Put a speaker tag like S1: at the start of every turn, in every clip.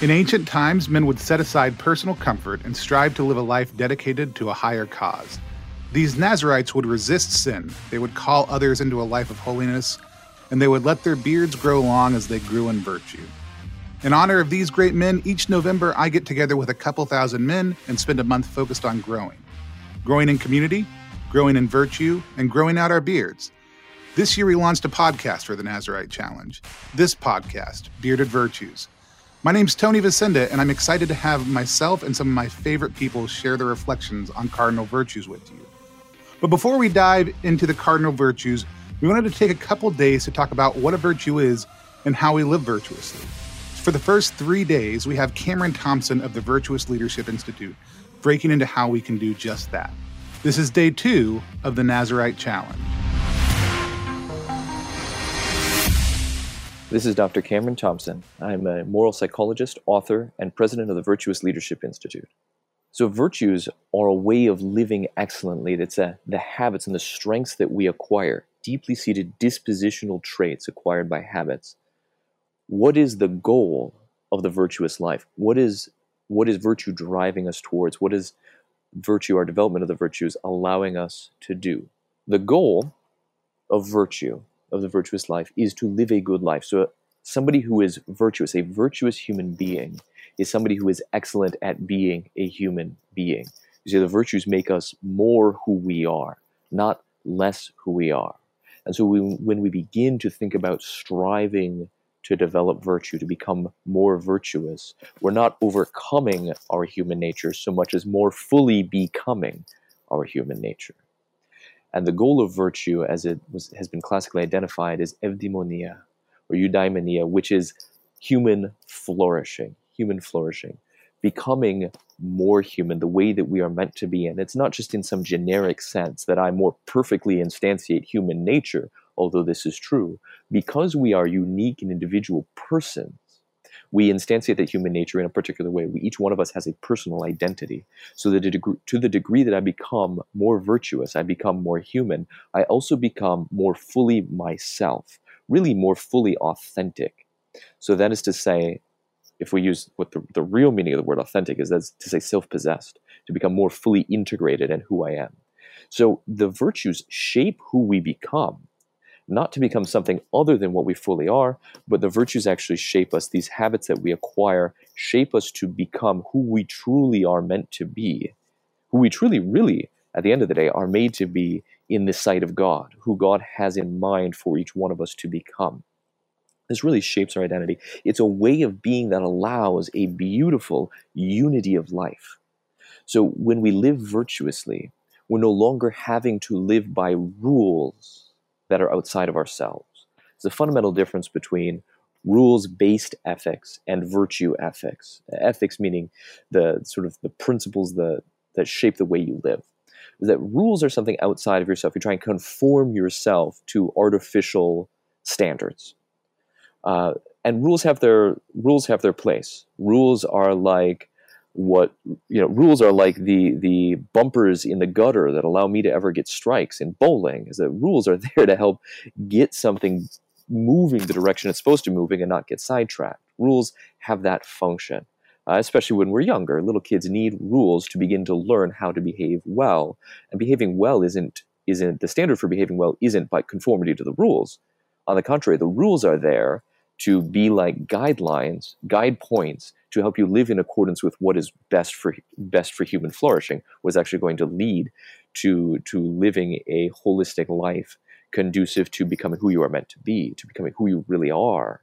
S1: In ancient times, men would set aside personal comfort and strive to live a life dedicated to a higher cause. These Nazarites would resist sin, they would call others into a life of holiness, and they would let their beards grow long as they grew in virtue. In honor of these great men, each November I get together with a couple thousand men and spend a month focused on growing. Growing in community, growing in virtue, and growing out our beards. This year we launched a podcast for the Nazarite Challenge. This podcast, Bearded Virtues. My name's Tony Vicinda, and I'm excited to have myself and some of my favorite people share their reflections on cardinal virtues with you. But before we dive into the cardinal virtues, we wanted to take a couple days to talk about what a virtue is and how we live virtuously. For the first three days, we have Cameron Thompson of the Virtuous Leadership Institute breaking into how we can do just that. This is day two of the Nazarite Challenge.
S2: This is Dr. Cameron Thompson. I'm a moral psychologist, author, and president of the Virtuous Leadership Institute. So, virtues are a way of living excellently. That's a, uh, the habits and the strengths that we acquire, deeply seated dispositional traits acquired by habits. What is the goal of the virtuous life? What is what is virtue driving us towards? What is virtue, our development of the virtues, allowing us to do? The goal of virtue of the virtuous life is to live a good life. So, somebody who is virtuous, a virtuous human being, is somebody who is excellent at being a human being. You see, the virtues make us more who we are, not less who we are. And so, we, when we begin to think about striving to develop virtue, to become more virtuous, we're not overcoming our human nature so much as more fully becoming our human nature. And the goal of virtue, as it was, has been classically identified, is eudaimonia or eudaimonia, which is human flourishing, human flourishing, becoming more human, the way that we are meant to be. And it's not just in some generic sense that I more perfectly instantiate human nature, although this is true. Because we are unique and individual persons, we instantiate that human nature in a particular way. We, each one of us has a personal identity. So that to the degree that I become more virtuous, I become more human, I also become more fully myself, really more fully authentic. So that is to say, if we use what the, the real meaning of the word authentic is, that's to say self-possessed, to become more fully integrated in who I am. So the virtues shape who we become not to become something other than what we fully are, but the virtues actually shape us. These habits that we acquire shape us to become who we truly are meant to be, who we truly, really, at the end of the day, are made to be in the sight of God, who God has in mind for each one of us to become. This really shapes our identity. It's a way of being that allows a beautiful unity of life. So when we live virtuously, we're no longer having to live by rules that are outside of ourselves. There's a fundamental difference between rules based ethics and virtue ethics. Ethics meaning the sort of the principles that, that shape the way you live. Is That rules are something outside of yourself. You try and conform yourself to artificial standards. Uh, and rules have their rules have their place. Rules are like what you know rules are like the the bumpers in the gutter that allow me to ever get strikes in bowling is that rules are there to help get something moving the direction it's supposed to moving and not get sidetracked. Rules have that function uh, especially when we're younger. Little kids need rules to begin to learn how to behave well and behaving well isn't isn't the standard for behaving well isn't by conformity to the rules. On the contrary the rules are there to be like guidelines guide points to help you live in accordance with what is best for best for human flourishing was actually going to lead to to living a holistic life conducive to becoming who you are meant to be to becoming who you really are.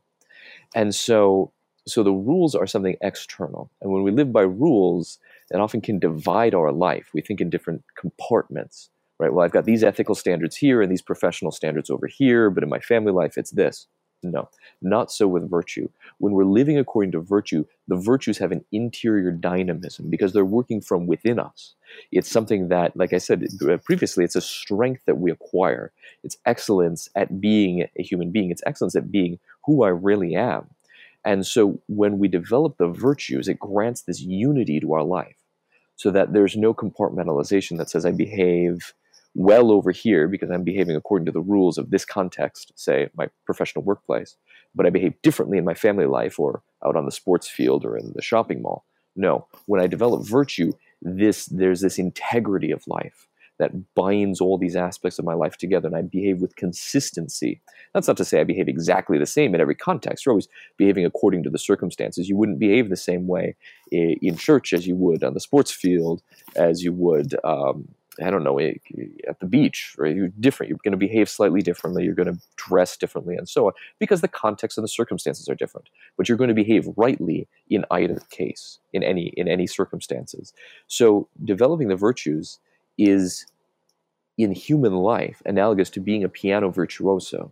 S2: And so so the rules are something external. And when we live by rules it often can divide our life. We think in different compartments right? Well i've got these ethical standards here and these professional standards over here but in my family life it's this no, not so with virtue. When we're living according to virtue, the virtues have an interior dynamism because they're working from within us. It's something that, like I said uh, previously, it's a strength that we acquire. It's excellence at being a human being, it's excellence at being who I really am. And so when we develop the virtues, it grants this unity to our life so that there's no compartmentalization that says I behave well over here because I'm behaving according to the rules of this context, say my professional workplace, but I behave differently in my family life or out on the sports field or in the shopping mall. No, when I develop virtue, this there's this integrity of life that binds all these aspects of my life together and I behave with consistency. That's not to say I behave exactly the same in every context. You're always behaving according to the circumstances. You wouldn't behave the same way in church as you would on the sports field, as you would um, I don't know, at the beach, right? You're different. You're going to behave slightly differently. You're going to dress differently, and so on, because the context and the circumstances are different. But you're going to behave rightly in either case, in any in any circumstances. So developing the virtues is in human life analogous to being a piano virtuoso.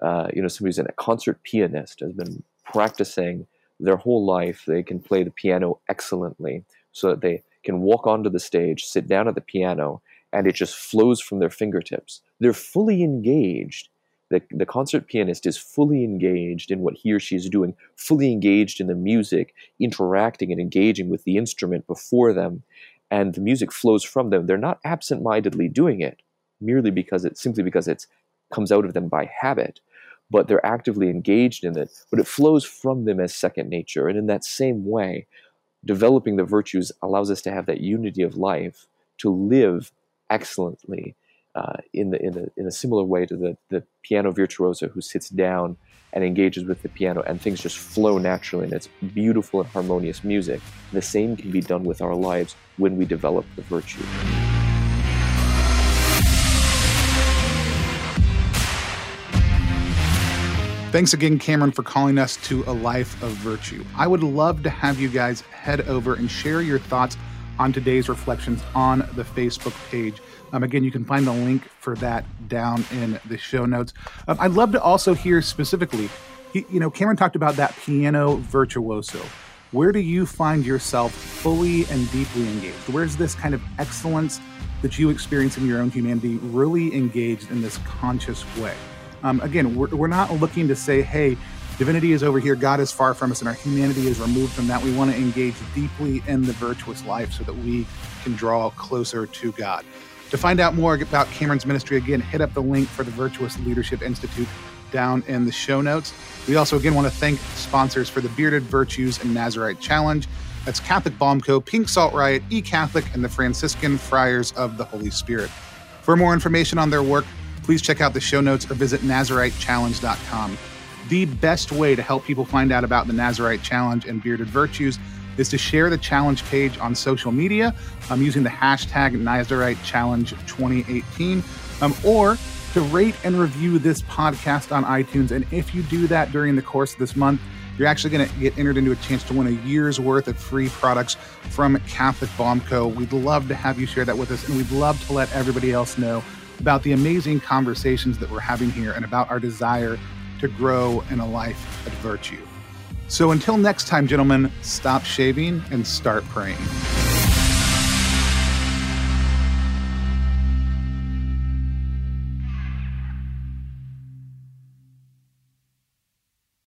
S2: Uh, you know, somebody who's a concert pianist has been practicing their whole life. They can play the piano excellently, so that they can walk onto the stage, sit down at the piano, and it just flows from their fingertips. They're fully engaged. The, the concert pianist is fully engaged in what he or she is doing, fully engaged in the music, interacting and engaging with the instrument before them, and the music flows from them. They're not absent-mindedly doing it merely because it simply because it comes out of them by habit, but they're actively engaged in it. But it flows from them as second nature, and in that same way, developing the virtues allows us to have that unity of life to live excellently uh, in, the, in, the, in a similar way to the, the piano virtuoso who sits down and engages with the piano and things just flow naturally and it's beautiful and harmonious music. The same can be done with our lives when we develop the virtue.
S1: Thanks again, Cameron, for calling us to a life of virtue. I would love to have you guys head over and share your thoughts on today's reflections on the Facebook page. Um, again, you can find the link for that down in the show notes. Um, I'd love to also hear specifically, you know, Cameron talked about that piano virtuoso. Where do you find yourself fully and deeply engaged? Where's this kind of excellence that you experience in your own humanity really engaged in this conscious way? Um, again, we're, we're not looking to say, hey, divinity is over here, God is far from us, and our humanity is removed from that. We want to engage deeply in the virtuous life so that we can draw closer to God. To find out more about Cameron's ministry, again, hit up the link for the Virtuous Leadership Institute down in the show notes. We also, again, want to thank sponsors for the Bearded Virtues and Nazarite Challenge. That's Catholic Balm Co., Pink Salt Riot, E Catholic, and the Franciscan Friars of the Holy Spirit. For more information on their work, please check out the show notes or visit NazariteChallenge.com. The best way to help people find out about the Nazarite Challenge and Bearded Virtues is to share the challenge page on social media um, using the hashtag Nazarite Challenge 2018 um, or to rate and review this podcast on iTunes. And if you do that during the course of this month, you're actually going to get entered into a chance to win a year's worth of free products from Catholic Balm Co. We'd love to have you share that with us, and we'd love to let everybody else know about the amazing conversations that we're having here and about our desire to grow in a life of virtue. So until next time, gentlemen, stop shaving and start praying.